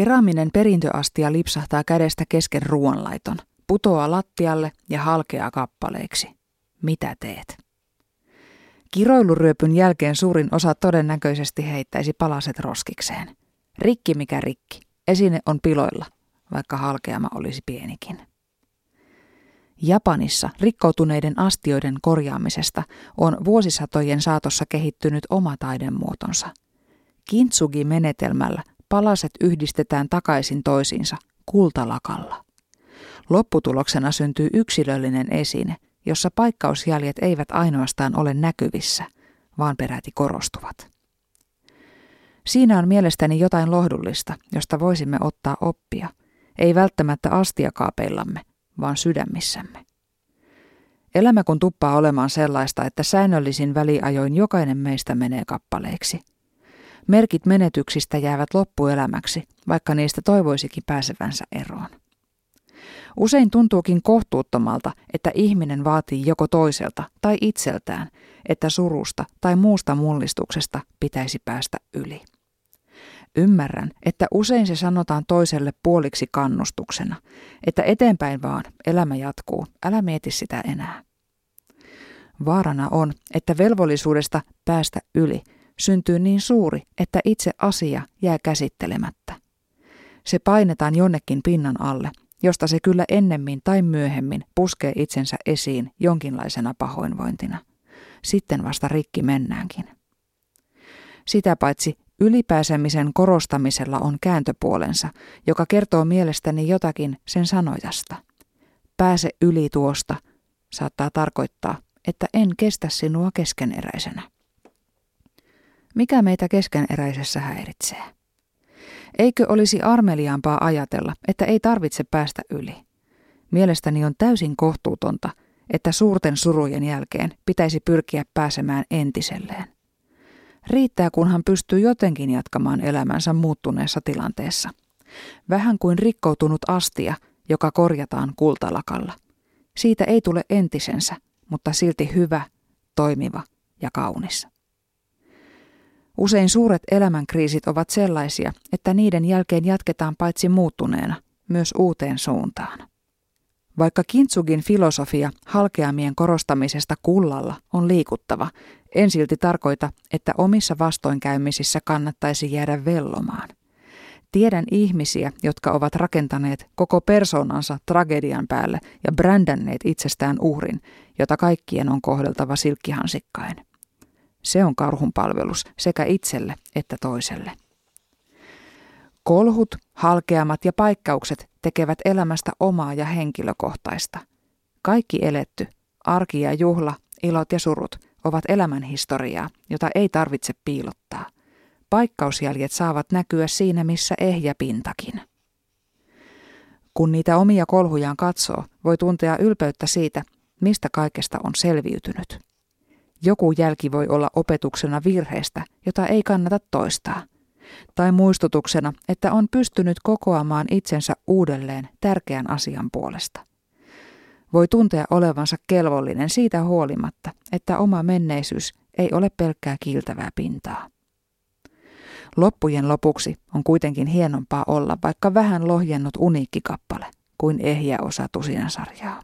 Keraminen perintöastia lipsahtaa kädestä kesken ruoanlaiton, putoaa lattialle ja halkeaa kappaleiksi. Mitä teet? Kiroiluryöpyn jälkeen suurin osa todennäköisesti heittäisi palaset roskikseen. Rikki mikä rikki. Esine on piloilla, vaikka halkeama olisi pienikin. Japanissa rikkoutuneiden astioiden korjaamisesta on vuosisatojen saatossa kehittynyt oma taidemuotonsa. Kintsugi-menetelmällä palaset yhdistetään takaisin toisiinsa kultalakalla. Lopputuloksena syntyy yksilöllinen esine, jossa paikkausjäljet eivät ainoastaan ole näkyvissä, vaan peräti korostuvat. Siinä on mielestäni jotain lohdullista, josta voisimme ottaa oppia, ei välttämättä astiakaapeillamme, vaan sydämissämme. Elämä kun tuppaa olemaan sellaista, että säännöllisin väliajoin jokainen meistä menee kappaleeksi. Merkit menetyksistä jäävät loppuelämäksi, vaikka niistä toivoisikin pääsevänsä eroon. Usein tuntuukin kohtuuttomalta, että ihminen vaatii joko toiselta tai itseltään, että surusta tai muusta mullistuksesta pitäisi päästä yli. Ymmärrän, että usein se sanotaan toiselle puoliksi kannustuksena, että eteenpäin vaan, elämä jatkuu, älä mieti sitä enää. Vaarana on, että velvollisuudesta päästä yli syntyy niin suuri, että itse asia jää käsittelemättä. Se painetaan jonnekin pinnan alle, josta se kyllä ennemmin tai myöhemmin puskee itsensä esiin jonkinlaisena pahoinvointina. Sitten vasta rikki mennäänkin. Sitä paitsi Ylipääsemisen korostamisella on kääntöpuolensa, joka kertoo mielestäni jotakin sen sanojasta. Pääse yli tuosta saattaa tarkoittaa, että en kestä sinua keskeneräisenä. Mikä meitä keskeneräisessä häiritsee? Eikö olisi armeliaampaa ajatella, että ei tarvitse päästä yli? Mielestäni on täysin kohtuutonta, että suurten surujen jälkeen pitäisi pyrkiä pääsemään entiselleen. Riittää, kun hän pystyy jotenkin jatkamaan elämänsä muuttuneessa tilanteessa. Vähän kuin rikkoutunut astia, joka korjataan kultalakalla. Siitä ei tule entisensä, mutta silti hyvä, toimiva ja kaunis. Usein suuret elämänkriisit ovat sellaisia, että niiden jälkeen jatketaan paitsi muuttuneena, myös uuteen suuntaan. Vaikka Kintsugin filosofia halkeamien korostamisesta kullalla on liikuttava, en silti tarkoita, että omissa vastoinkäymisissä kannattaisi jäädä vellomaan. Tiedän ihmisiä, jotka ovat rakentaneet koko persoonansa tragedian päälle ja brändänneet itsestään uhrin, jota kaikkien on kohdeltava silkkihansikkain. Se on karhun palvelus sekä itselle että toiselle. Kolhut, halkeamat ja paikkaukset tekevät elämästä omaa ja henkilökohtaista. Kaikki eletty, arki ja juhla, ilot ja surut ovat elämän historiaa, jota ei tarvitse piilottaa. Paikkausjäljet saavat näkyä siinä, missä ehjä pintakin. Kun niitä omia kolhujaan katsoo, voi tuntea ylpeyttä siitä, mistä kaikesta on selviytynyt. Joku jälki voi olla opetuksena virheestä, jota ei kannata toistaa – tai muistutuksena, että on pystynyt kokoamaan itsensä uudelleen tärkeän asian puolesta. Voi tuntea olevansa kelvollinen siitä huolimatta, että oma menneisyys ei ole pelkkää kiiltävää pintaa. Loppujen lopuksi on kuitenkin hienompaa olla vaikka vähän lohjennut uniikkikappale kuin ehjä osa tusinasarjaa.